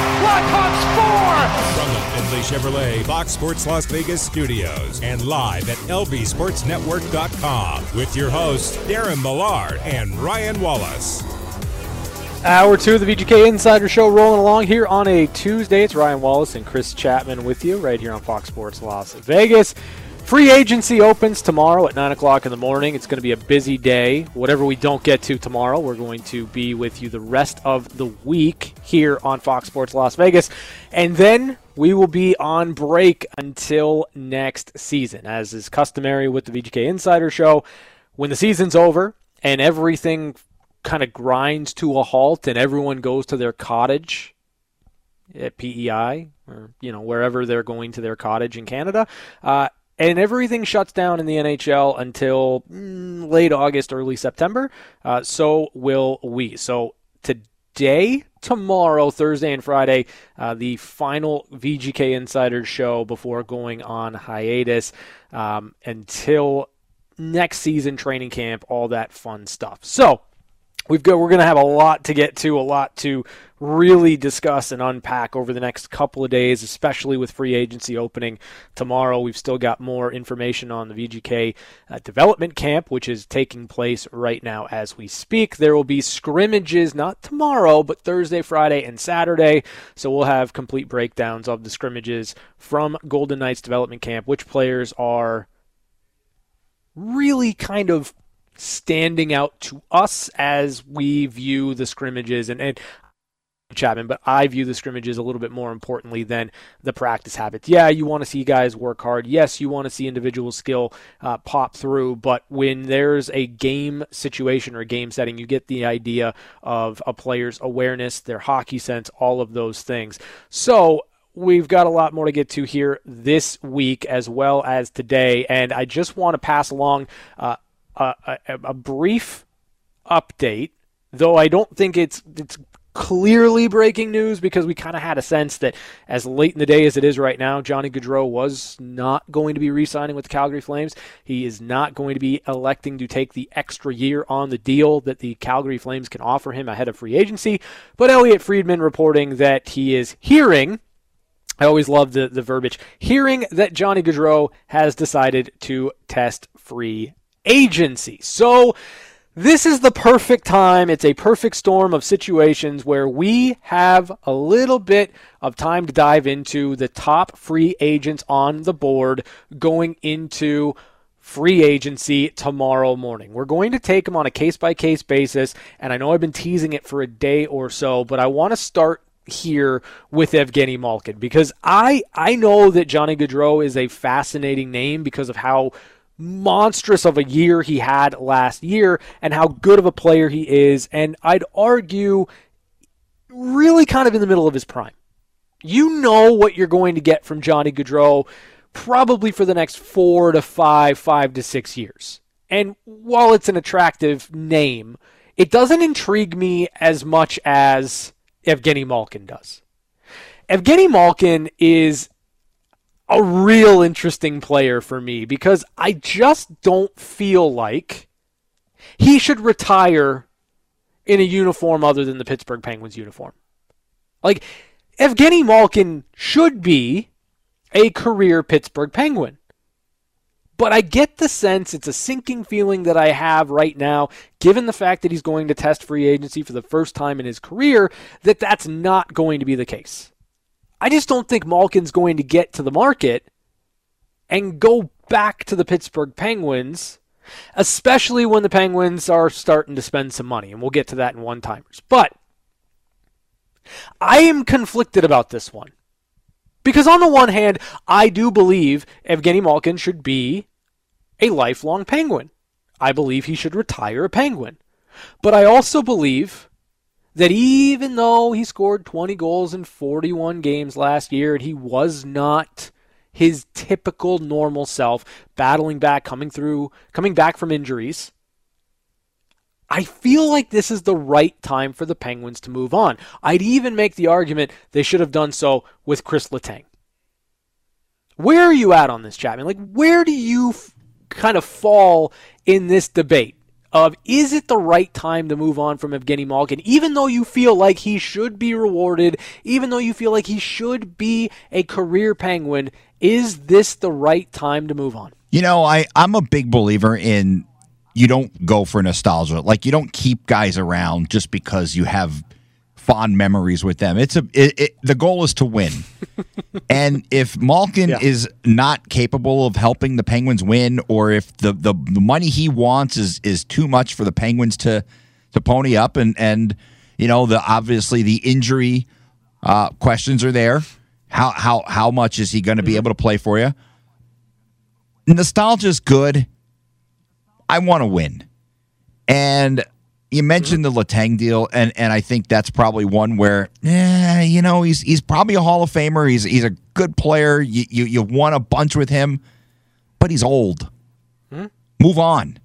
Knights 5, Blackhawks 4! From the Findlay Chevrolet Fox Sports Las Vegas studios and live at lvsportsnetwork.com with your hosts Darren Millard and Ryan Wallace. Hour two of the VGK Insider Show rolling along here on a Tuesday. It's Ryan Wallace and Chris Chapman with you right here on Fox Sports Las Vegas. Free agency opens tomorrow at 9 o'clock in the morning. It's going to be a busy day. Whatever we don't get to tomorrow, we're going to be with you the rest of the week here on Fox Sports Las Vegas. And then we will be on break until next season. As is customary with the VGK Insider Show, when the season's over and everything kind of grinds to a halt and everyone goes to their cottage at PEI or you know wherever they're going to their cottage in Canada, uh, and everything shuts down in the NHL until mm, late August, early September. Uh, so will we. So today, tomorrow, Thursday, and Friday, uh, the final VGK Insider show before going on hiatus um, until next season training camp, all that fun stuff. So we've got we're going to have a lot to get to, a lot to really discuss and unpack over the next couple of days, especially with free agency opening tomorrow. We've still got more information on the VGK uh, development camp, which is taking place right now as we speak. There will be scrimmages not tomorrow, but Thursday, Friday, and Saturday. So we'll have complete breakdowns of the scrimmages from Golden Knights development camp, which players are really kind of standing out to us as we view the scrimmages. And, and Chapman, but I view the scrimmages a little bit more importantly than the practice habits. Yeah, you want to see guys work hard. Yes, you want to see individual skill uh, pop through, but when there's a game situation or game setting, you get the idea of a player's awareness, their hockey sense, all of those things. So we've got a lot more to get to here this week as well as today, and I just want to pass along uh, a, a, brief update though I don't think it's it's clearly breaking news because we kind of had a sense that as late in the day as it is right now, Johnny Gaudreau was not going to be re-signing with the Calgary Flames. He is not going to be electing to take the extra year on the deal that the Calgary Flames can offer him ahead of free agency. But Elliot Friedman reporting that he is hearing I always love the, the verbiage. Hearing that Johnny Gaudreau has decided to test free agency. So this is the perfect time. It's a perfect storm of situations where we have a little bit of time to dive into the top free agents on the board going into free agency tomorrow morning. We're going to take them on a case by case basis, and I know I've been teasing it for a day or so, but I want to start here with Evgeny Malkin because I I know that Johnny Gaudreau is a fascinating name because of how monstrous of a year he had last year and how good of a player he is. And I'd argue, really kind of in the middle of his prime. You know what you're going to get from Johnny Gaudreau probably for the next four to five, five to six years. And while it's an attractive name, it doesn't intrigue me as much as Evgeny Malkin does. Evgeny Malkin is a real interesting player for me because I just don't feel like he should retire in a uniform other than the Pittsburgh Penguins uniform. Like, Evgeny Malkin should be a career Pittsburgh Penguin. But I get the sense it's a sinking feeling that I have right now, given the fact that he's going to test free agency for the first time in his career, that that's not going to be the case. I just don't think Malkin's going to get to the market and go back to the Pittsburgh Penguins, especially when the Penguins are starting to spend some money. And we'll get to that in one timers. But I am conflicted about this one. Because on the one hand, I do believe Evgeny Malkin should be a lifelong Penguin. I believe he should retire a Penguin. But I also believe that even though he scored 20 goals in 41 games last year and he was not his typical normal self, battling back, coming through, coming back from injuries, I feel like this is the right time for the Penguins to move on. I'd even make the argument they should have done so with Kris Letang. Where are you at on this, Chapman? Like, where do you f- kind of fall in this debate of is it the right time to move on from Evgeny Malkin, even though you feel like he should be rewarded, even though you feel like he should be a career Penguin? Is this the right time to move on? You know, I, I'm a big believer in you don't go for nostalgia. Like you don't keep guys around just because you have fond memories with them. It's a it, it, the goal is to win. and if Malkin yeah. is not capable of helping the Penguins win, or if the, the, the money he wants is is too much for the Penguins to to pony up, and and you know the obviously the injury uh, questions are there. How how how much is he going to be mm-hmm. able to play for you? Nostalgia is good. I want to win. And you mentioned the Letang deal, and, and I think that's probably one where, yeah, you know, he's he's probably a Hall of Famer. He's he's a good player. You you, you won a bunch with him, but he's old. Hmm? Move on.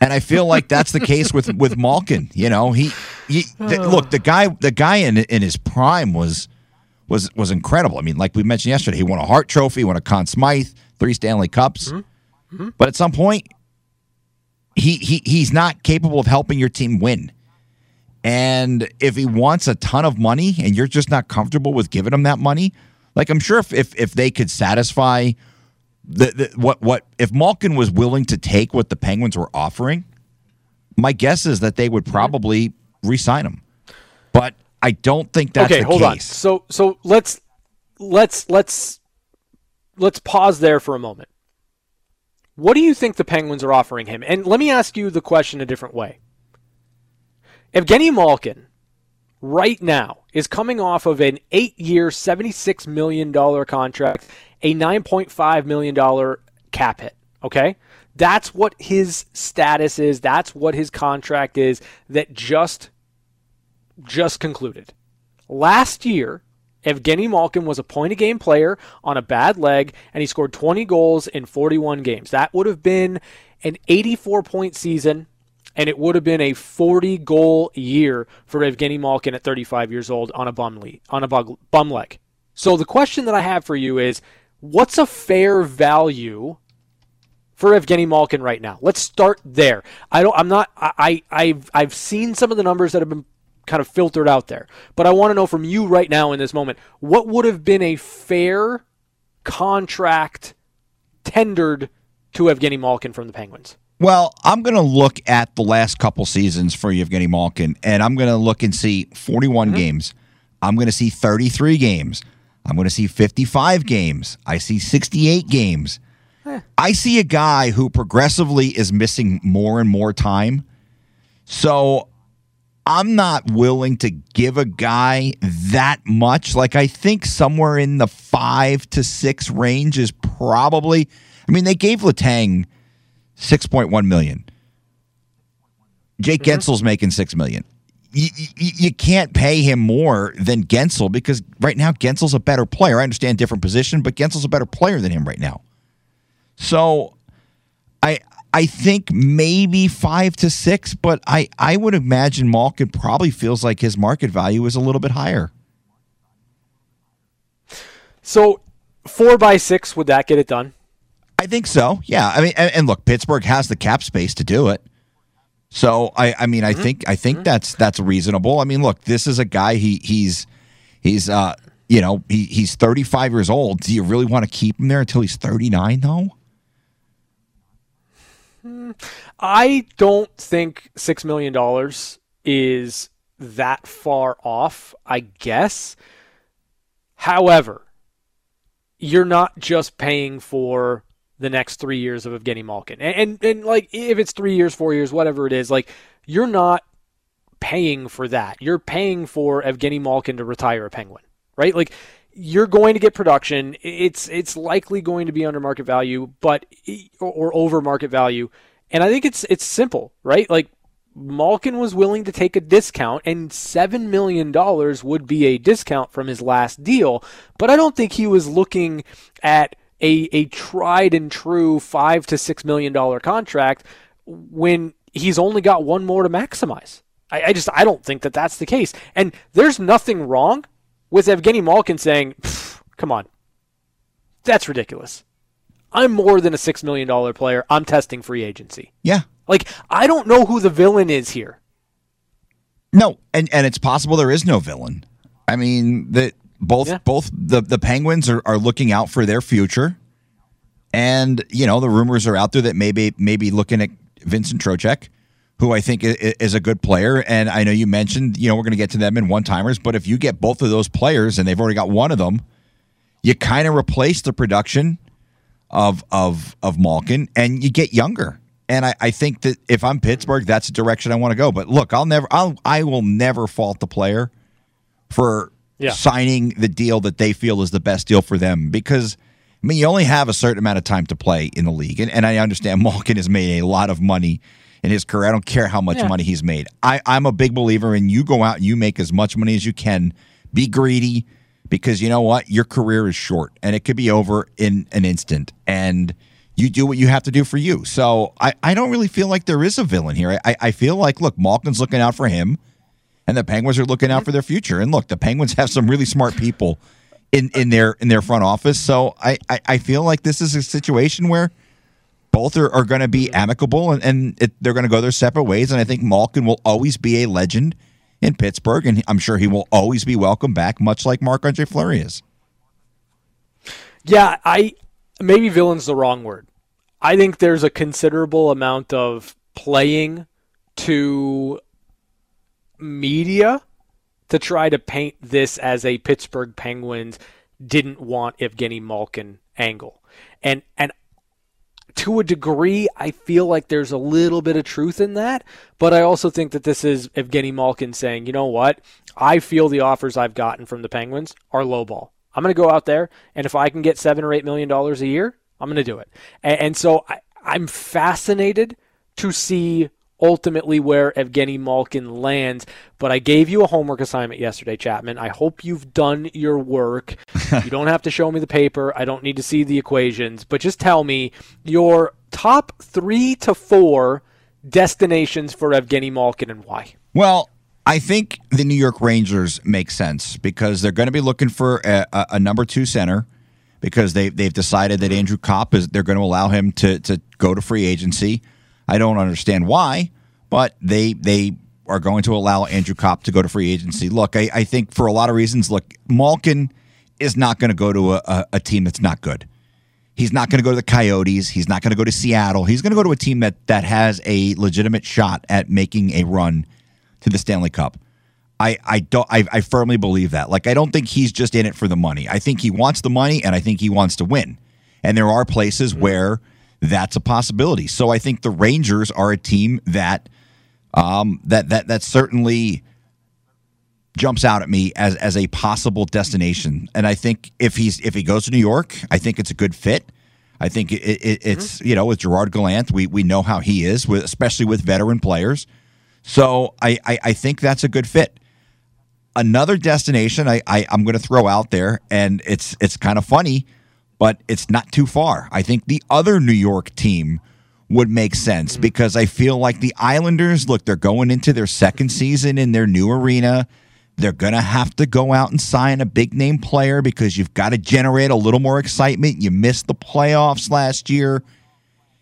And I feel like that's the case with with Malkin. You know, he, he th- look the guy the guy in in his prime was was was incredible. I mean, like we mentioned yesterday, he won a Hart Trophy, won a Conn Smythe, three Stanley Cups. Mm-hmm. But at some point, he, he he's not capable of helping your team win. And if he wants a ton of money and you're just not comfortable with giving him that money, like I'm sure if if, if they could satisfy the, the what what if Malkin was willing to take what the Penguins were offering, my guess is that they would probably re-sign him. But I don't think that's okay. hold case. on. So so let's let's let's let's pause there for a moment. What do you think the Penguins are offering him? And let me ask you the question a different way. Evgeny Malkin, right now, is coming off of an eight year, $76 million contract, a $9.5 million cap hit. Okay? That's what his status is. That's what his contract is that just just concluded. Last year, Evgeny Malkin was a point a game player on a bad leg, and he scored 20 goals in 41 games. That would have been an 84 point season, and it would have been a 40 goal year for Evgeny Malkin at 35 years old on a bum, on a bug- bum leg. So the question that I have for you is what's a fair value for Evgeny Malkin right now? Let's start there. I don't I'm not I, I I've I've seen some of the numbers that have been kind of filtered out there. But I want to know from you right now in this moment what would have been a fair contract tendered to Evgeny Malkin from the Penguins? Well, I'm going to look at the last couple seasons for Evgeny Malkin, and I'm going to look and see 41 mm-hmm. games. I'm going to see 33 games. I'm going to see 55 games. I see 68 games. Eh. I see a guy who progressively is missing more and more time. So I'm not willing to give a guy that much. Like, I think somewhere in the five to six range is probably. I mean, they gave Letang 6.1 million. Jake mm-hmm. Guentzel's making six million. You, you, you, can't pay him more than Guentzel because right now Guentzel's a better player. I understand different position, but Guentzel's a better player than him right now. So I think maybe five to six, but I, I would imagine Malkin probably feels like his market value is a little bit higher. So four by six, would that get it done? I think so. Yeah. I mean, and, and look, Pittsburgh has the cap space to do it. So I, I mean, I mm-hmm. think I think mm-hmm. that's that's reasonable. I mean, look, this is a guy. He he's he's uh you know he he's 35 years old. Do you really want to keep him there until he's 39 though? I don't think $6 million is that far off, I guess. However, you're not just paying for the next three years of Evgeny Malkin. And, and, and like, if it's three years, four years, whatever it is, like, you're not paying for that. You're paying for Evgeny Malkin to retire a Penguin, right? Like, you're going to get production. It's it's likely going to be under market value, but or over market value. And I think it's it's simple, right? Like Malkin was willing to take a discount, and $7 million would be a discount from his last deal. But I don't think he was looking at a, a tried and true five to $6 million contract when he's only got one more to maximize. I, I just, I don't think that that's the case. And there's nothing wrong with Evgeny Malkin saying, come on, that's ridiculous. I'm more than a $6 million player. I'm testing free agency. Yeah. Like, I don't know who the villain is here. No, and, and it's possible there is no villain. I mean, that both yeah. both the, the Penguins are, are looking out for their future. And, you know, the rumors are out there that maybe maybe looking at Vincent Trocheck, who I think is a good player. And I know you mentioned, you know, we're going to get to them in one timers, but if you get both of those players and they've already got one of them, you kind of replace the production of of of Malkin and you get younger. And I, I think that if I'm Pittsburgh, that's the direction I want to go. But look, I'll never I'll I will never fault the player for yeah. signing the deal that they feel is the best deal for them because I mean you only have a certain amount of time to play in the league. And, and I understand Malkin has made a lot of money in his career. I don't care how much yeah. money he's made. I, I'm a big believer in you go out and you make as much money as you can. Be greedy because you know what? Your career is short and it could be over in an instant. And – you do what you have to do for you. So I, I don't really feel like there is a villain here. I, I feel like, look, Malkin's looking out for him, and the Penguins are looking out for their future. And look, the Penguins have some really smart people in, in their in their front office. So I, I, I feel like this is a situation where both are, are going to be amicable and, and it, they're going to go their separate ways. And I think Malkin will always be a legend in Pittsburgh, and I'm sure he will always be welcome back, much like Marc Andre Fleury is. Yeah, I maybe villain's the wrong word. I think there's a considerable amount of playing to media to try to paint this as a Pittsburgh Penguins didn't want Evgeny Malkin angle. And and to a degree, I feel like there's a little bit of truth in that, but I also think that this is Evgeny Malkin saying, you know what? I feel the offers I've gotten from the Penguins are lowball. I'm going to go out there, and if I can get seven or eight million dollars a year, I'm going to do it. And, and so I, I'm fascinated to see ultimately where Evgeny Malkin lands. But I gave you a homework assignment yesterday, Chapman. I hope you've done your work. you don't have to show me the paper. I don't need to see the equations, but just tell me your top three to four destinations for Evgeny Malkin and why. Well, I think the New York Rangers make sense because they're going to be looking for a, a, number two center because they they've decided that Andrew Copp is they're going to allow him to to go to free agency. I don't understand why, but they they are going to allow Andrew Copp to go to free agency. Look, I, I think for a lot of reasons, look, Malkin is not going to go to a, a, a team that's not good. He's not going to go to the Coyotes. He's not going to go to Seattle. He's going to go to a team that that has a legitimate shot at making a run to the Stanley Cup. I, I don't I, I firmly believe that. Like I don't think he's just in it for the money. I think he wants the money and I think he wants to win. And there are places mm-hmm. where that's a possibility. So I think the Rangers are a team that um, that that that certainly jumps out at me as as a possible destination. And I think if he's if he goes to New York, I think it's a good fit. I think it, it, it's mm-hmm. you know with Gerard Gallant, we we know how he is, with, especially with veteran players. So I, I, I think that's a good fit. Another destination I, I I'm going to throw out there, and it's it's kind of funny, but it's not too far. I think the other New York team would make sense mm-hmm. because I feel like the Islanders look they're going into their second season in their new arena. They're going to have to go out and sign a big name player because you've got to generate a little more excitement. You missed the playoffs last year.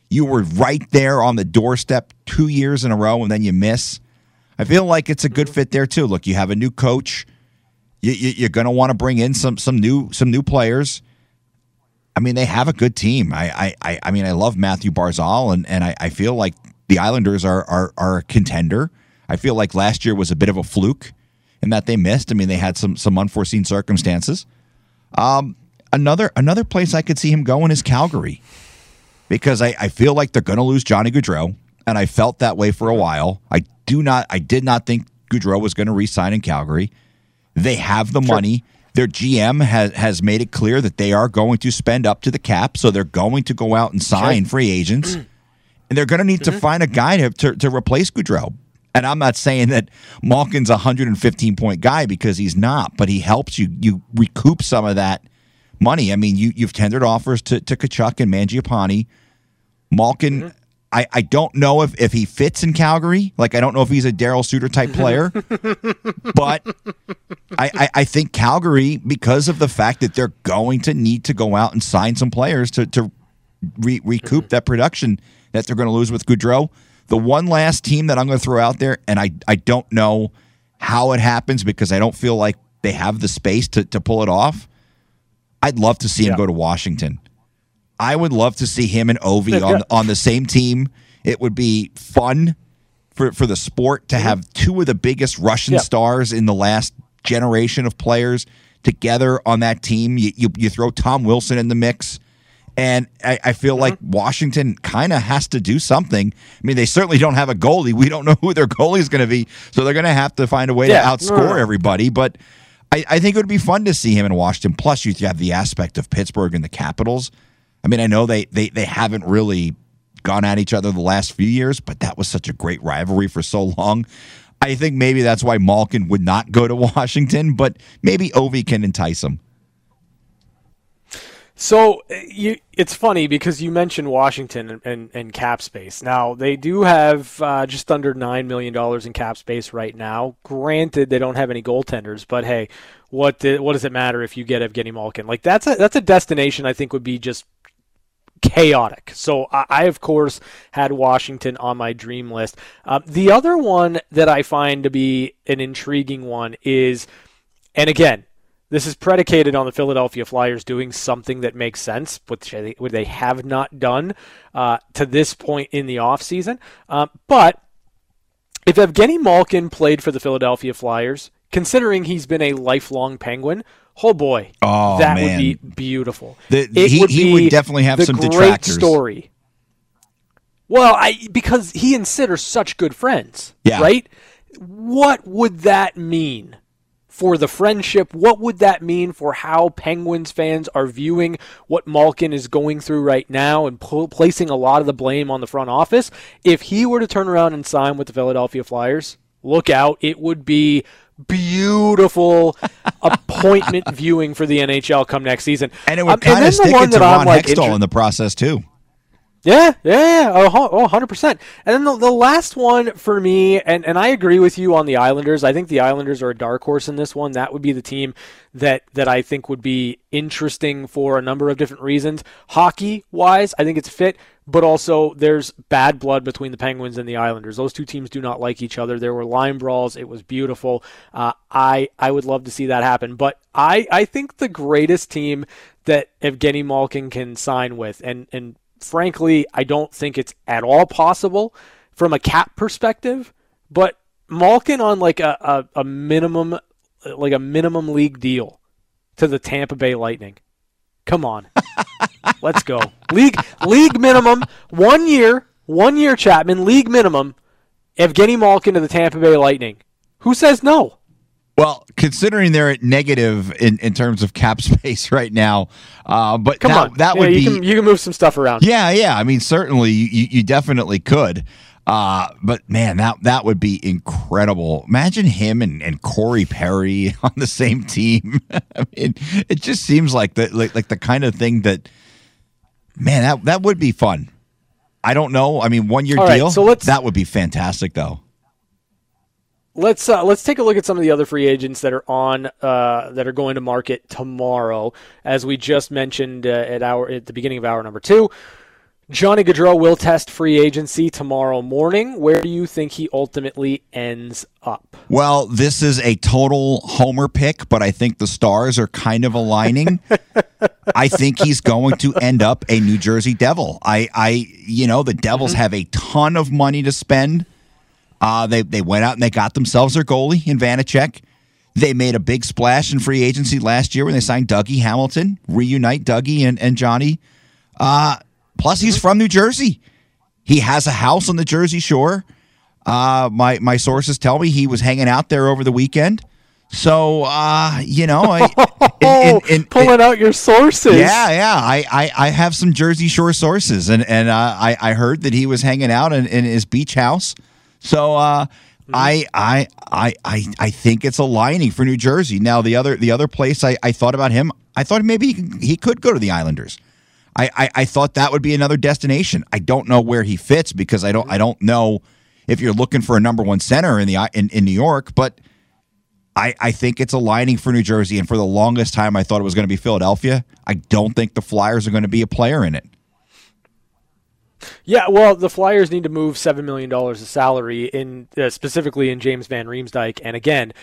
You were right there on the doorstep two years in a row and then you miss. I feel like it's a good fit there too. Look, you have a new coach. You, you, are going to want to bring in some some new some new players. I mean, they have a good team. I I I mean, I love Mathew Barzal, and and I, I feel like the Islanders are are are a contender. I feel like last year was a bit of a fluke in that they missed. I mean, they had some some unforeseen circumstances. Um, another another place I could see him going is Calgary because I, I feel like they're going to lose Johnny Gaudreau, and I felt that way for a while. I do not, I did not think Gaudreau was going to re-sign in Calgary. They have the sure. money. Their GM has has made it clear that they are going to spend up to the cap, so they're going to go out and sign sure. free agents, and they're going to need mm-hmm. to find a guy to, to, to replace Gaudreau. And I'm not saying that Malkin's a 115 point guy because he's not, but he helps you you recoup some of that money. I mean, you you've tendered offers to to Tkachuk and Mangiapane. Malkin, mm-hmm. I, I don't know if, if he fits in Calgary. Like I don't know if he's a Darryl Sutter type player. but I, I, I, think Calgary, because of the fact that they're going to need to go out and sign some players to, to re- recoup that production that they're going to lose with Gaudreau, the one last team that I'm going to throw out there, and I, I don't know how it happens because I don't feel like they have the space to, to pull it off. I'd love to see him go to Washington. I would love to see him and Ovi on on the same team. It would be fun for for the sport to have two of the biggest Russian stars in the last generation of players together on that team. You you, you throw Tom Wilson in the mix. And I, I feel mm-hmm. like Washington kind of has to do something. I mean, they certainly don't have a goalie. We don't know who their goalie is going to be, so they're going to have to find a way yeah. to outscore everybody. But I, I, think it would be fun to see him in Washington. Plus, you have the aspect of Pittsburgh and the Capitals. I mean, I know they they they haven't really gone at each other the last few years, but that was such a great rivalry for so long. I think maybe that's why Malkin would not go to Washington, but maybe Ovi can entice him. So you, it's funny because you mentioned Washington and, and, and cap space. Now they do have uh, just under nine million dollars in cap space right now. Granted, they don't have any goaltenders, but hey, what did, what does it matter if you get Evgeny Malkin? Like that's a that's a destination I think would be just chaotic. So I, I, of course had Washington on my dream list. Uh, the other one that I find to be an intriguing one is, and again, this is predicated on the Philadelphia Flyers doing something that makes sense, which they, have not done uh, to this point in the offseason. Uh, but if Evgeny Malkin played for the Philadelphia Flyers, considering he's been a lifelong Penguin, oh boy, oh, that man. would be beautiful. The, it he, would, he would definitely have some great detractors. story. Well, I because he and Sid are such good friends, yeah. right? What would that mean for the friendship? What would that mean for how Penguins fans are viewing what Malkin is going through right now and pl- placing a lot of the blame on the front office? If he were to turn around and sign with the Philadelphia Flyers, look out. It would be beautiful appointment viewing for the NHL come next season. And it would um, kind of stick it to Ron like, Hextall in the process, too. Yeah, yeah, yeah. Oh, 100%. And then the, the last one for me, and, and I agree with you on the Islanders. I think the Islanders are a dark horse in this one. That would be the team that, that I think would be interesting for a number of different reasons. Hockey wise, I think it's fit, but also there's bad blood between the Penguins and the Islanders. Those two teams do not like each other. There were line brawls. It was beautiful. Uh, I, I would love to see that happen. But I, I think the greatest team that Evgeny Malkin can sign with, and, and frankly, I don't think it's at all possible from a cap perspective. But Malkin on like a, a, a minimum like a minimum league deal to the Tampa Bay Lightning. Come on. Let's go. League league minimum, one year, one year Chapman, league minimum, Evgeny Malkin to the Tampa Bay Lightning. Who says no? Well, considering they're at negative in, in terms of cap space right now, uh, but come that, on, that yeah, would you be can, you can move some stuff around. Yeah, yeah. I mean, certainly you, you definitely could. Uh, but man, that that would be incredible. Imagine him and, and Corey Perry on the same team. I mean, it just seems like the like, like the kind of thing that man that that would be fun. I don't know. I mean, one year deal. So let's, that would be fantastic, though let's uh, let's take a look at some of the other free agents that are on uh, that are going to market tomorrow. As we just mentioned uh, at our at the beginning of hour number two, Johnny Gaudreau will test free agency tomorrow morning. Where do you think he ultimately ends up? Well, this is a total homer pick, but I think the stars are kind of aligning. I think he's going to end up a New Jersey Devil. I, I, you know, the Devils mm-hmm. have a ton of money to spend. Uh, they they went out and they got themselves their goalie in Vanecek. They made a big splash in free agency last year when they signed Dougie Hamilton, reunite Dougie and, and Johnny. Uh, plus, he's from New Jersey. He has a house on the Jersey Shore. Uh, my my sources tell me he was hanging out there over the weekend. So uh, you know, I, in, in, in, pulling out your sources. Yeah, yeah. I, I, I have some Jersey Shore sources, and and uh, I I heard that he was hanging out in, in his beach house so uh, I, I I I I think it's aligning for New Jersey. Now the other the other place I, I thought about him, I thought maybe he, he could go to the Islanders. I, I, I thought that would be another destination. I don't know where he fits because I don't I don't know if you're looking for a number one center in the in, in New York, but I, I think it's aligning for New Jersey. And for the longest time, I thought it was going to be Philadelphia. I don't think the Flyers are going to be a player in it. Yeah, well, the Flyers need to move seven million dollars of salary in uh, specifically in James Van Riemsdyk, and again,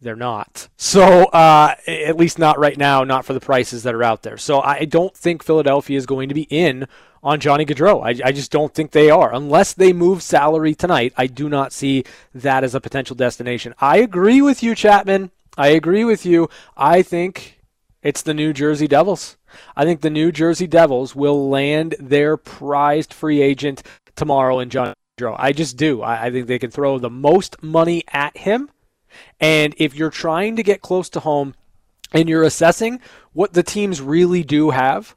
they're not. So uh, at least not right now, not for the prices that are out there. So I don't think Philadelphia is going to be in on Johnny Gaudreau. I, I just don't think they are unless they move salary tonight. I do not see that as a potential destination. I agree with you, Chapman. I agree with you. I think it's the New Jersey Devils. I think the New Jersey Devils will land their prized free agent tomorrow in Johnny Gaudreau. I just do. I, I think they can throw the most money at him. And if you're trying to get close to home and you're assessing what the teams really do have,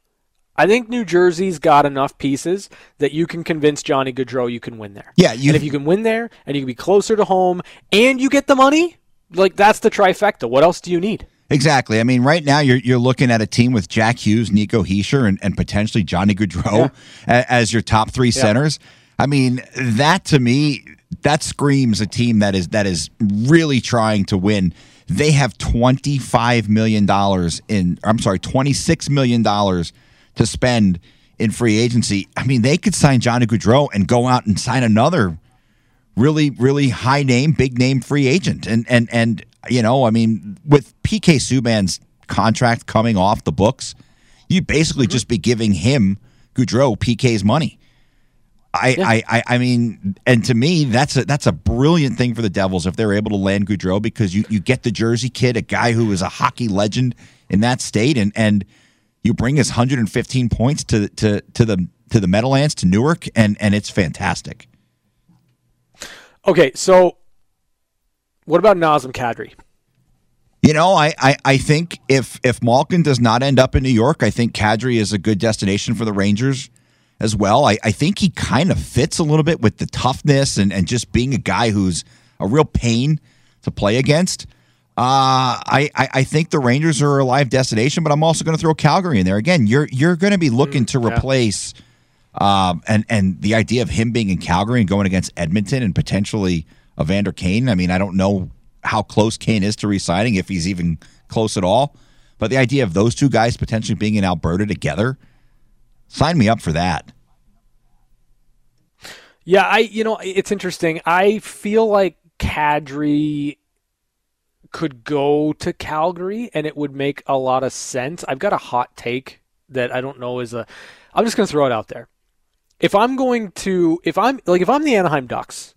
I think New Jersey's got enough pieces that you can convince Johnny Gaudreau you can win there. Yeah, you, and if you can win there and you can be closer to home and you get the money, like that's the trifecta. What else do you need? Exactly. I mean, right now you're you're looking at a team with Jack Hughes, Nico Hischier, and, and potentially Johnny Gaudreau yeah. as your top three centers. I mean, that to me, that screams a team that is that is really trying to win. They have twenty five million dollars in. I'm sorry, twenty six million dollars to spend in free agency. I mean, they could sign Johnny Gaudreau and go out and sign another really, really high name, big name free agent. And and and you know, I mean, with PK Subban's contract coming off the books, you'd basically mm-hmm. just be giving him Gaudreau PK's money. I, yeah. I, I, I mean, and to me, that's a that's a brilliant thing for the Devils if they're able to land Gaudreau because you, you get the Jersey kid, a guy who is a hockey legend in that state, and and you bring his 115 points to to to the to the Meadowlands to Newark, and and it's fantastic. Okay, so what about Nazem Kadri? You know, I, I, I think if if Malkin does not end up in New York, I think Kadri is a good destination for the Rangers as well. I, I think he kind of fits a little bit with the toughness and, and just being a guy who's a real pain to play against. Uh, I, I, I think the Rangers are a live destination, but I'm also going to throw Calgary in there. Again, you're you're going to be looking to replace, um, and and the idea of him being in Calgary and going against Edmonton and potentially Evander Kane. I mean, I don't know how close Kane is to resigning, if he's even close at all. But the idea of those two guys potentially being in Alberta together, sign me up for that. Yeah, I you know it's interesting. I feel like Kadri could go to Calgary and it would make a lot of sense. I've got a hot take that I don't know is a I'm just going to throw it out there. If I'm going to if I'm like if I'm the Anaheim Ducks,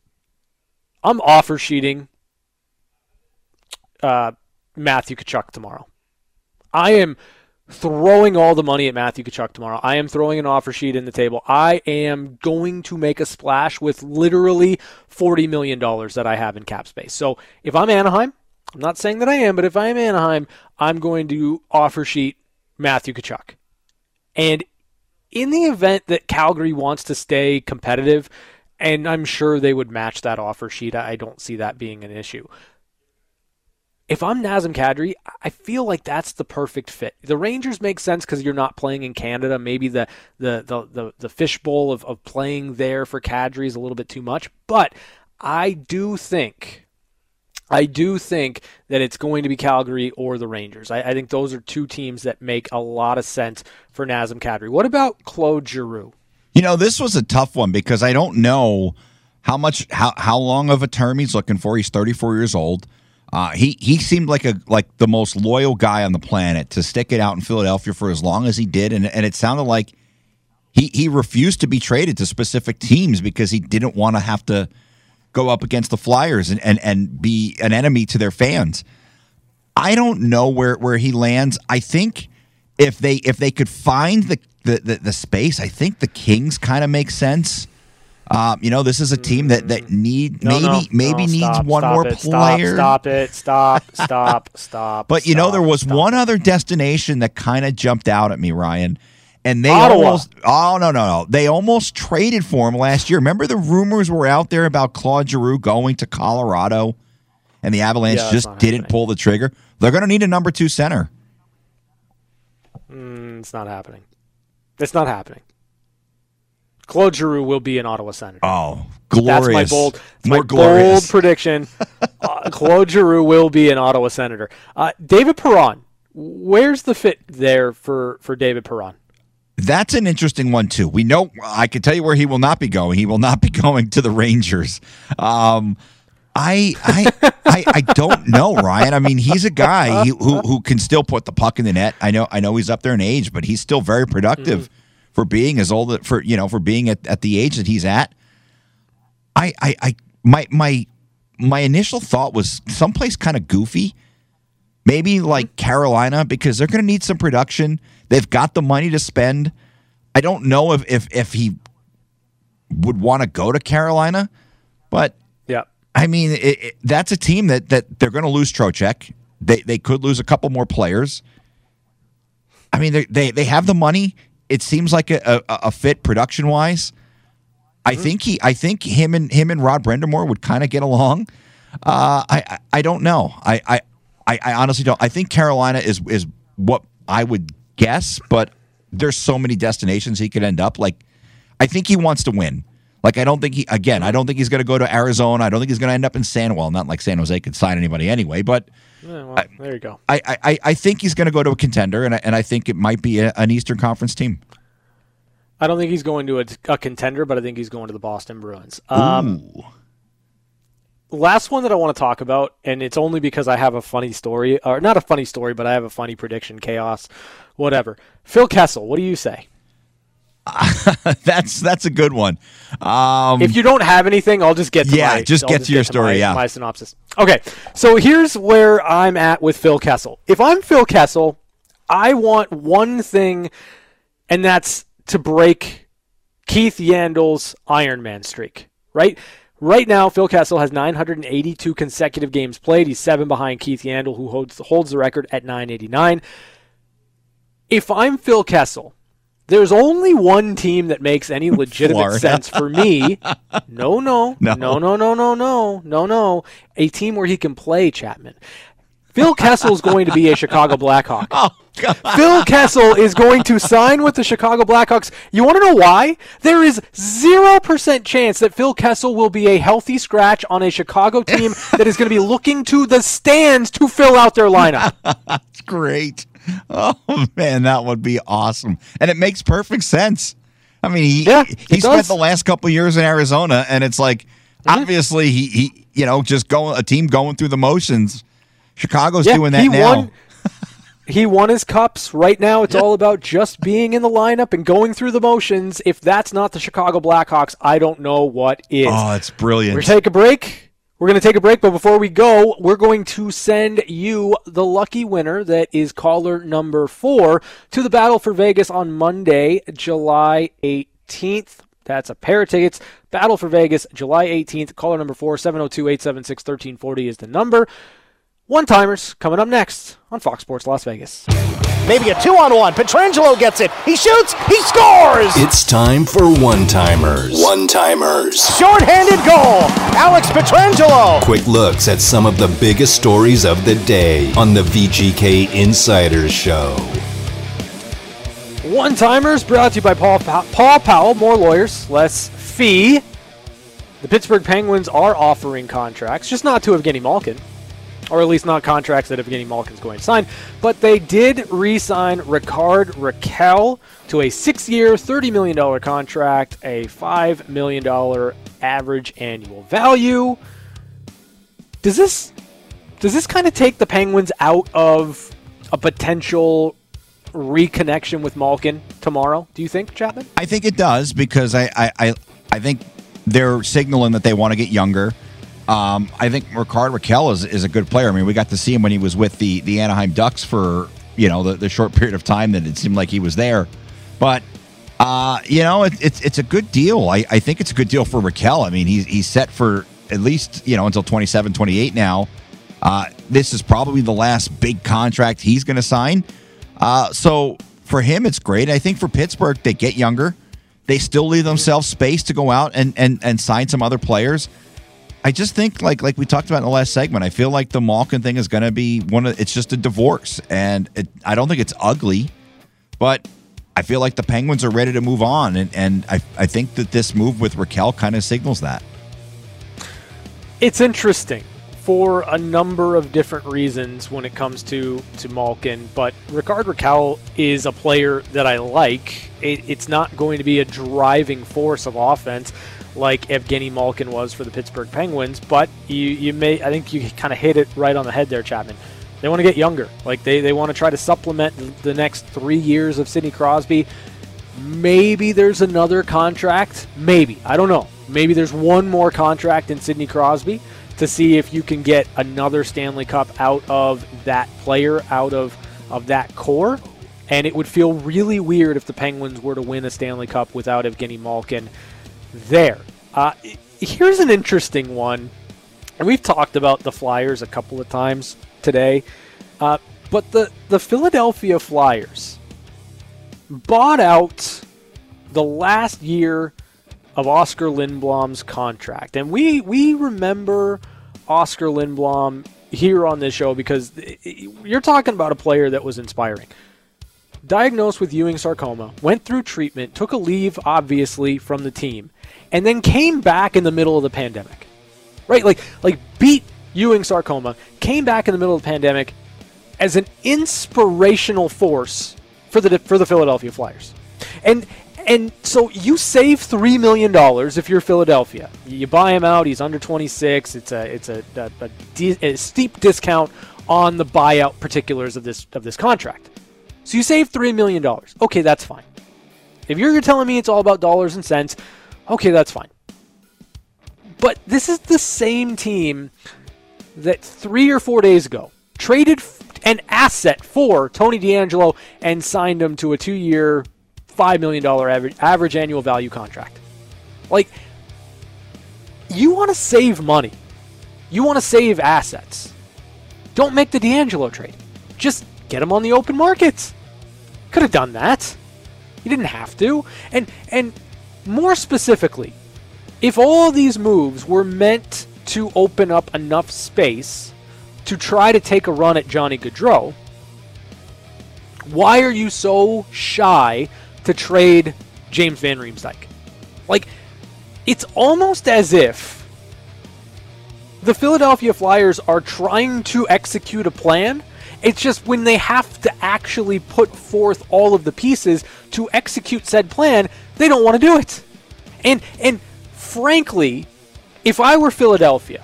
I'm offer sheeting uh, Matthew Tkachuk tomorrow. I am throwing all the money at Matthew Tkachuk tomorrow. I am throwing an offer sheet in the table. I am going to make a splash with literally $40 million that I have in cap space. So if I'm Anaheim, I'm not saying that I am, but if I am Anaheim, I'm going to offer sheet Matthew Tkachuk. And in the event that Calgary wants to stay competitive, and I'm sure they would match that offer sheet, I don't see that being an issue if I'm Nazem Kadri, I feel like that's the perfect fit. The Rangers make sense because you're not playing in Canada. Maybe the the the the, the fishbowl of, of playing there for Kadri is a little bit too much. But I do think I do think that it's going to be Calgary or the Rangers. I, I think those are two teams that make a lot of sense for Nazem Kadri. What about Claude Giroux? You know, this was a tough one because I don't know how much how how long of a term he's looking for. He's 34 years old. Uh, he he seemed like a like the most loyal guy on the planet to stick it out in Philadelphia for as long as he did, and and it sounded like he he refused to be traded to specific teams because he didn't want to have to go up against the Flyers and, and and be an enemy to their fans. I don't know where where he lands. I think if they if they could find the the, the, the space, I think the Kings kind of make sense. Um, you know, this is a team that that need no, maybe no, maybe no, needs stop, one stop more it, player. Stop, stop it! Stop! Stop! stop! But you stop, know, there was one other destination that kind of jumped out at me, Ryan, and they Ottawa. almost oh no no no they almost traded for him last year. Remember the rumors were out there about Claude Giroux going to Colorado, and the Avalanche Yeah, just didn't happening. pull the trigger. They're going to need a number two center. Mm, It's not happening. It's not happening. Claude Giroux will be an Ottawa Senator. Oh, glorious! That's my bold, that's more my glorious. bold prediction. uh, Claude Giroux will be an Ottawa Senator. Uh, David Perron, where's the fit there for, for David Perron? That's an interesting one too. We know I can tell you where he will not be going. He will not be going to the Rangers. Um, I I, I I don't know, Ryan. I mean, he's a guy who who can still put the puck in the net. I know I know he's up there in age, but he's still very productive for being as old for you know for being at, at the age that he's at. I I, I my my my initial thought was someplace kind of goofy. Maybe like Carolina because they're going to need some production. They've got the money to spend. I don't know if if if he would want to go to Carolina, but Yeah. I mean it, it, that's a team that that they're going to lose Trocheck. They they could lose a couple more players. I mean they they, they have the money. It seems like a, a, a fit production wise. I think he I think him and him and Rod Brind'Amour would kind of get along. Uh, I, I don't know. I, I I I honestly don't. I think Carolina is is what I would guess, but there's so many destinations he could end up. Like I think he wants to win. Like I don't think he again. I don't think he's going to go to Arizona. I don't think he's going to end up in San. Well, not like San Jose could sign anybody anyway. But Yeah, well, there you go. I I, I think he's going to go to a contender, and I, and I think it might be a, an Eastern Conference team. I don't think he's going to a, a contender, but I think he's going to the Boston Bruins. Um, last one that I want to talk about, and it's only because I have a funny story, or not a funny story, but I have a funny prediction, chaos, whatever. Phil Kessel, what do you say? that's that's a good one. Um, If you don't have anything, I'll just get to Yeah, my, just I'll get to your story, my, yeah. my synopsis. Okay, so here's where I'm at with Phil Kessel. If I'm Phil Kessel, I want one thing, and that's to break Keith Yandle's Iron Man streak. Right. Right now, Phil Kessel has 982 consecutive games played. He's seven behind Keith Yandel, who holds holds the record at 989. If I'm Phil Kessel, there's only one team that makes any legitimate Florida. sense for me. No, no, No. no, no, no, no, no, no, no. A team where he can play Chapman. Phil Kessel is going to be a Chicago Blackhawk. oh God. Phil Kessel is going to sign with the Chicago Blackhawks. You want to know why? There is 0% chance that Phil Kessel will be a healthy scratch on a Chicago team that is going to be looking to the stands to fill out their lineup. That's great. Oh man, that would be awesome, and it makes perfect sense. I mean, he Yeah, he spent does. The last couple of years in Arizona, and it's like obviously he he you know just going a team going through the motions. Chicago's Yeah, doing that he now. won. He won his cups. Right now, it's all about just being in the lineup and going through the motions. If that's not the Chicago Blackhawks, I don't know what is. Oh, it's brilliant. To take a break. We're going to take a break, but before we go, we're going to send you the lucky winner that is caller number four to the Battle for Vegas on Monday, July 18th. That's a pair of tickets. Battle for Vegas, July 18th. Caller number four, 702 876 1340 is the number. One timers coming up next on Fox Sports Las Vegas. Maybe a two on one. Pietrangelo gets it. He shoots. He scores. It's time for one timers. One timers. Short-handed goal. Alex Pietrangelo. Quick looks at some of the biggest stories of the day on the VGK Insiders Show. One timers brought to you by Paul, Pow- Paul Powell. More lawyers, less fee. The Pittsburgh Penguins are offering contracts, just not to Evgeny Malkin, or at least not contracts that Evgeny Malkin's going to sign. But they did re-sign Rickard Rakell to a six-year, $30 million contract, a $5 million average annual value. Does this does this kind of take the Penguins out of a potential reconnection with Malkin tomorrow? Do you think, Chapman? I think it does because I I, I, I think they're signaling that they want to get younger. Um, I think Rickard Rakell is, is a good player. I mean, we got to see him when he was with the, the Anaheim Ducks for you know the, the short period of time that it seemed like he was there. But uh, you know, it, it's it's a good deal. I, I think it's a good deal for Rakell. I mean, he's he's set for at least you know until 27, 28 now. Uh, this is probably the last big contract he's going to sign. Uh, so for him, it's great. I think for Pittsburgh, they get younger. They still leave themselves space to go out and, and, and sign some other players. I just think like like we talked about in the last segment, I feel like the Malkin thing is going to be one of it's just a divorce, and it, I don't think it's ugly, but I feel like the Penguins are ready to move on, and and I I think that this move with Rakell kind of signals that. It's interesting for a number of different reasons when it comes to to Malkin, but Rickard Rakell is a player that I like. It, it's not going to be a driving force of offense like Evgeny Malkin was for the Pittsburgh Penguins, but you, you may I think you kind of hit it right on the head there, Chapman. They want to get younger. Like they, they want to try to supplement the next three years of Sidney Crosby. Maybe there's another contract. Maybe. I don't know. Maybe there's one more contract in Sidney Crosby to see if you can get another Stanley Cup out of that player, out of, of that core. And it would feel really weird if the Penguins were to win a Stanley Cup without Evgeny Malkin there. Uh, here's an interesting one. And we've talked about the Flyers a couple of times today. Uh, but the, the Philadelphia Flyers bought out the last year of Oskar Lindblom's contract. And we, we remember Oskar Lindblom here on this show because you're talking about a player that was inspiring diagnosed with Ewing sarcoma, went through treatment, took a leave, obviously, from the team, and then came back in the middle of the pandemic. Right? Like, like beat Ewing sarcoma, came back in the middle of the pandemic as an inspirational force for the for the Philadelphia Flyers. And and so you save three million dollars if you're Philadelphia. You buy him out. He's under 26. It's a it's a, a, a, a steep discount on the buyout particulars of this of this contract. So you save $3 million. Okay, that's fine. If you're telling me it's all about dollars and cents, okay, that's fine. But this is the same team that three or four days ago traded an asset for Tony DeAngelo and signed him to a two year, $5 million average, average annual value contract. Like, you want to save money, you want to save assets. Don't make the DeAngelo trade. Just get him on the open markets. Could have done that. You didn't have to. And and more specifically, if all these moves were meant to open up enough space to try to take a run at Johnny Gaudreau, why are you so shy to trade James Van Riemsdyk? Like, it's almost as if the Philadelphia Flyers are trying to execute a plan it's just when they have to actually put forth all of the pieces to execute said plan, they don't want to do it. And and frankly, if I were Philadelphia,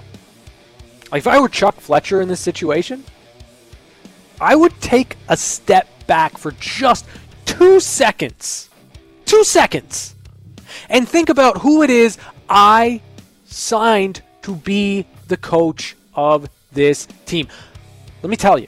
if I were Chuck Fletcher in this situation, I would take a step back for just 2 seconds. 2 seconds. And think about who it is I signed to be the coach of this team. Let me tell you,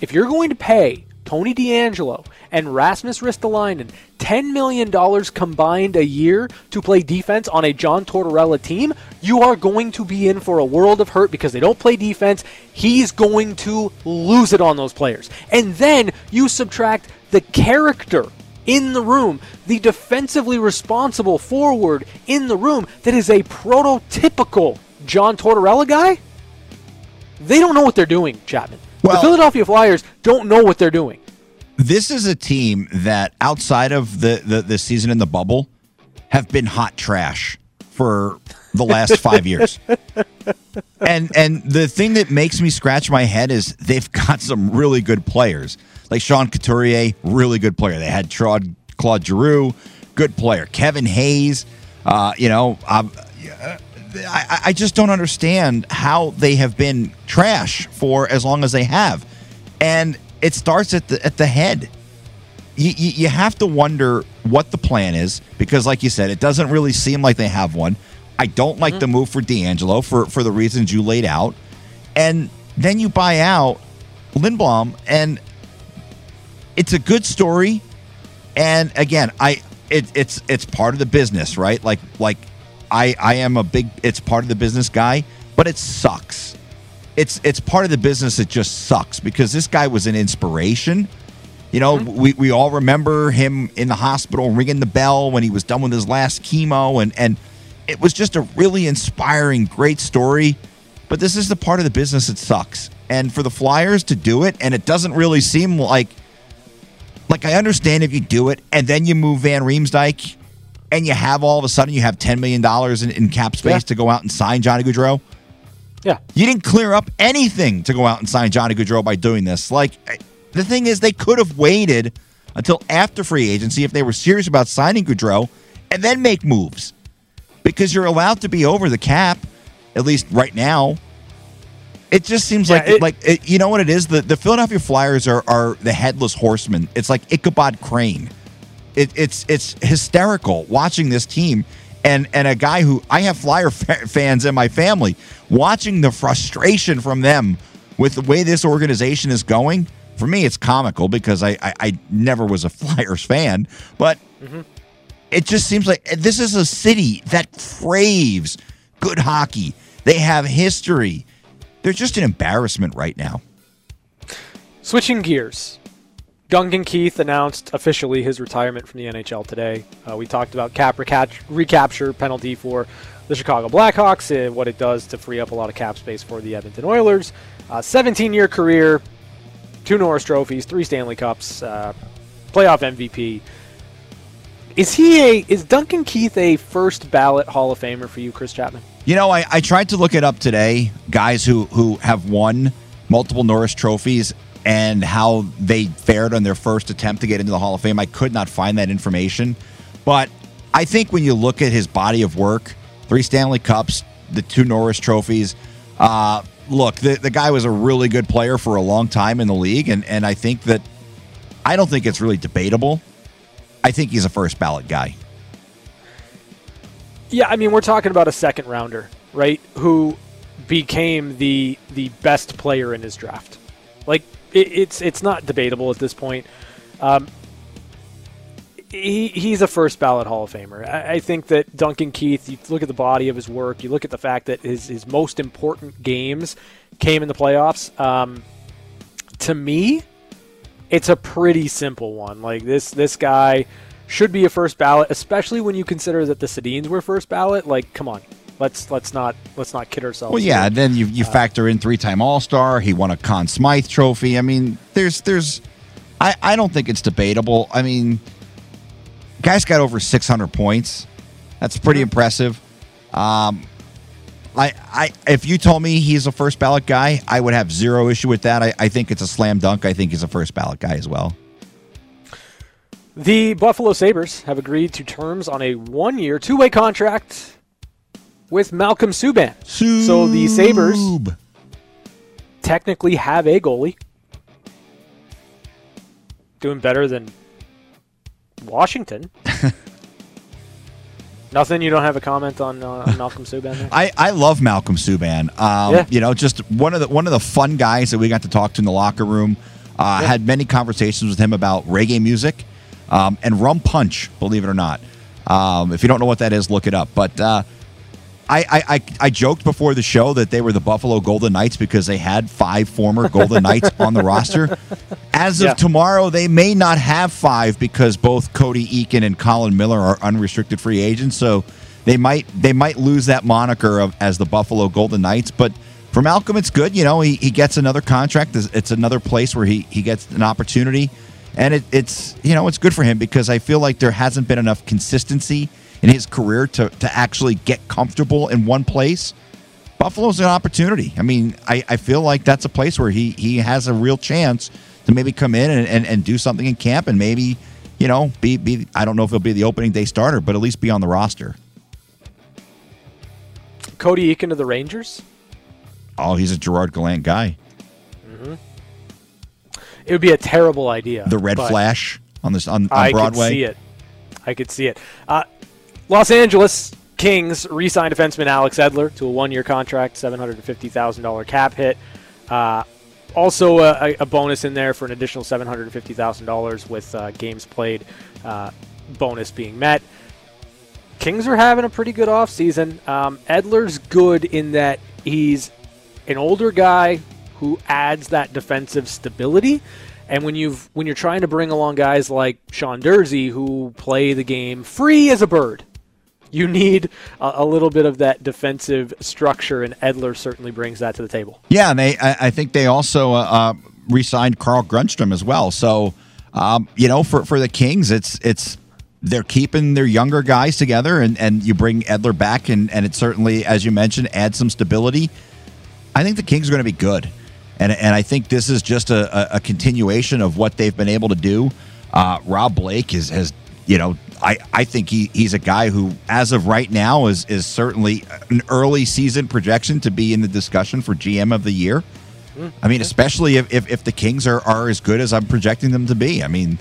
if you're going to pay Tony DeAngelo and Rasmus Ristolainen $10 million combined a year to play defense on a John Tortorella team, you are going to be in for a world of hurt because they don't play defense. He's going to lose it on those players. And then you subtract the character in the room, the defensively responsible forward in the room that is a prototypical John Tortorella guy. They don't know what they're doing, Chapman. Well, the Philadelphia Flyers don't know what they're doing. This is a team that, outside of the, the, the season in the bubble, have been hot trash for the last five years. And and the thing that makes me scratch my head is they've got some really good players. Like Sean Couturier, really good player. They had Claude, Claude Giroux, good player. Kevin Hayes, uh, you know, I, I just don't understand how they have been trash for as long as they have, and it starts at the at the head. You, you, you have to wonder what the plan is because, like you said, it doesn't really seem like they have one. I don't like mm-hmm. the move for DeAngelo for for the reasons you laid out, and then you buy out Lindblom, and it's a good story. And again, I it, it's it's part of the business, right? Like like I I am a big it's part of the business guy, but it sucks. It's it's part of the business that just sucks because this guy was an inspiration You know, mm-hmm. we, we all remember him in the hospital ringing the bell when he was done with his last chemo, and, and it was just a really inspiring, great story. But this is the part of the business that sucks. And for the Flyers to do it, and it doesn't really seem like like I understand if you do it and then you move Van Riemsdyk and you have all of a sudden you have ten million dollars in, in cap space Yeah. to go out and sign Johnny Gaudreau. Yeah. You didn't clear up anything to go out and sign Johnny Gaudreau by doing this. Like the thing is, they could have waited until after free agency if they were serious about signing Gaudreau, and then make moves because you're allowed to be over the cap, at least right now. It just seems Yeah, like it- like it, you know what it is. The the Philadelphia Flyers are are the headless horseman. It's like Ichabod Crane. It, it's it's hysterical watching this team and and a guy who I have Flyer fa- fans in my family watching the frustration from them with the way this organization is going. For me, it's comical because I I, I never was a Flyers fan, but it just seems like this is a city that craves good hockey. They have history. They're just an embarrassment right now. Switching gears, Duncan Keith announced officially his retirement from the NHL today. Uh, we talked about cap recapture penalty for the Chicago Blackhawks and what it does to free up a lot of cap space for the Edmonton Oilers. 17 year career, two Norris trophies, three Stanley Cups, uh, playoff MVP. Is he a is Duncan Keith a first ballot Hall of Famer for you, Chris Chapman? You know, I, I tried to look it up today, guys who who have won multiple Norris trophies and how they fared on their first attempt to get into the Hall of Fame. I could not find that information. But I think when you look at his body of work, three Stanley Cups, the two Norris trophies, uh, look, the, the guy was a really good player for a long time in the league. And, and I think that I don't think it's really debatable. I think he's a first ballot guy. Yeah, I mean, we're talking about a second rounder, right? Who became the the best player in his draft. Like it, it's it's not debatable at this point. Um, he, he's a first ballot Hall of Famer. I, I think that Duncan Keith. You look at the body of his work. You look at the fact that his his most important games came in the playoffs. Um, to me, it's a pretty simple one. Like this this guy should be a first ballot, especially when you consider that the Sedins were first ballot. Like, come on, let's let's not let's not kid ourselves. Well, yeah. here. Then you, you factor in three-time All-Star. He won a Conn Smythe Trophy. I mean, there's there's, I I don't think it's debatable. I mean, guy's got over 600 points. That's pretty impressive. Um, I I if you told me he's a first ballot guy, I would have zero issue with that. I, I think it's a slam dunk. I think he's a first ballot guy as well. The Buffalo Sabres have agreed to terms on a one year, two way contract with Malcolm Subban. So the Sabres technically have a goalie. Doing better than Washington. Nothing. You don't have a comment on, uh, on Malcolm Subban there? I, I love Malcolm Subban. Um, Yeah. You know, just one of the one of the fun guys that we got to talk to in the locker room. Uh, Had many conversations with him about reggae music um, and rum punch. Believe it or not, um, if you don't know what that is, look it up. But uh, I, I, I I joked before the show that they were the Buffalo Golden Knights because they had five former Golden Knights on the roster. As of Yeah. tomorrow, they may not have five because both Cody Eakin and Colin Miller are unrestricted free agents. So they might they might lose that moniker of as the Buffalo Golden Knights. But for Malcolm, it's good. You know, he, he gets another contract. It's, it's another place where he, he gets an opportunity. And it, it's you know it's good for him because I feel like there hasn't been enough consistency in his career to, to actually get comfortable in one place. Buffalo's an opportunity. I mean, I, I feel like that's a place where he, he has a real chance to maybe come in and, and, and do something in camp and maybe, you know, be, be I don't know if he'll be the opening day starter, but at least be on the roster. Cody Eakin to the Rangers. Oh, he's a Gerard Gallant guy. Mm-hmm. It would be a terrible idea. The Red Flash on this on, on I Broadway. could see it. I could see it. Uh, Los Angeles Kings re-signed defenseman Alex Edler to a contract, and fifty thousand dollar cap hit. Uh, also, a, a bonus in there for an additional seven hundred and fifty thousand dollars with uh, games played uh, bonus being met. Kings are having a pretty good offseason. Um, Edler's good in that he's an older guy who adds that defensive stability. And when you've when you're trying to bring along guys like Sean Durzi who play the game free as a bird, you need a, a, little bit of that defensive structure, and Edler certainly brings that to the table. Yeah, and they I, I think they also uh, uh, re-signed Carl Grundstrom as well. So um, you know, for for the Kings, it's it's they're keeping their younger guys together, and and you bring Edler back, and and it certainly, as you mentioned, adds some stability. I think the Kings are going to be good. And, and I think this is just a, a continuation of what they've been able to do. Uh, Rob Blake is, has, you know, I, I think he, he's a guy who, as of right now, is is certainly an early season projection to be in the discussion for GM of the year. I mean, especially if, if, if the Kings are, are as good as I'm projecting them to be. I mean,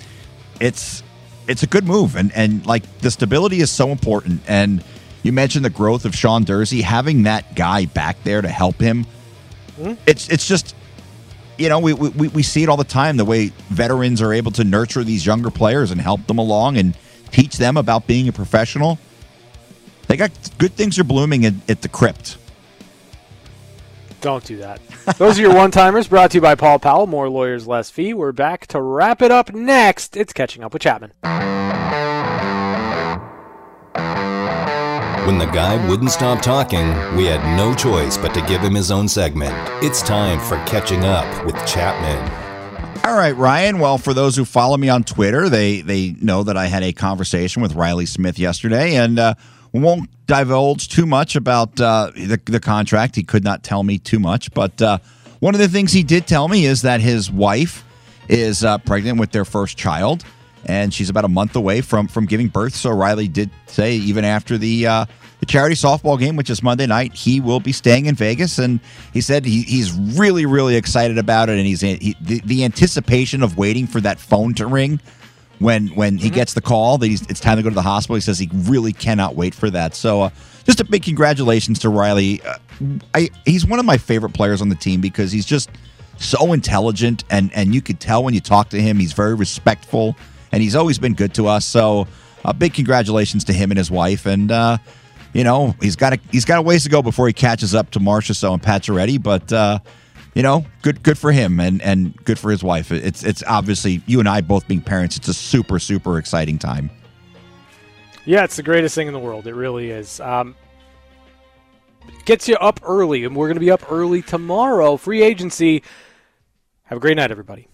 it's it's a good move, and and like the stability is so important. And you mentioned the growth of Sean Durzi, having that guy back there to help him. It's it's just you know, we, we, we see it all the time the way veterans are able to nurture these younger players and help them along and teach them about being a professional. They got good things are blooming at, at the crypt. Don't do that. Those are your one timers brought to you by Paul Powell. More lawyers, less fee. We're back to wrap it up next. It's catching up with Chapman. When the guy wouldn't stop talking, we had no choice but to give him his own segment. It's time for Catching Up with Chapman. All right, Ryan. Well, for those who follow me on Twitter, they they know that I had a conversation with Reilly Smith yesterday, and uh, won't divulge too much about uh, the, the contract. He could not tell me too much, but uh, one of the things he did tell me is that his wife is uh, pregnant with their first child and she's about a month away from from giving birth. So Reilly did say even after the uh, the charity softball game, which is Monday night, he will be staying in Vegas, and he said he, he's really really excited about it, and he's he, the, the anticipation of waiting for that phone to ring. When when he mm-hmm. gets the call that it's time to go to the hospital, he says he really cannot wait for that. So, uh, just a big congratulations to Reilly. Uh, I, he's one of my favorite players on the team because he's just so intelligent, and and you could tell when you talk to him, he's very respectful and he's always been good to us. So a big congratulations to him and his wife. And uh, you know he's got a he's got a ways to go before he catches up to So and Pacioretty, but. Uh, you know, good good for him and and good for his wife. It's it's obviously you and I both being parents. It's a super super exciting time. Yeah, it's the greatest thing in the world. It really is. Um, gets you up early, and we're going to be up early tomorrow. Free agency. Have a great night, everybody.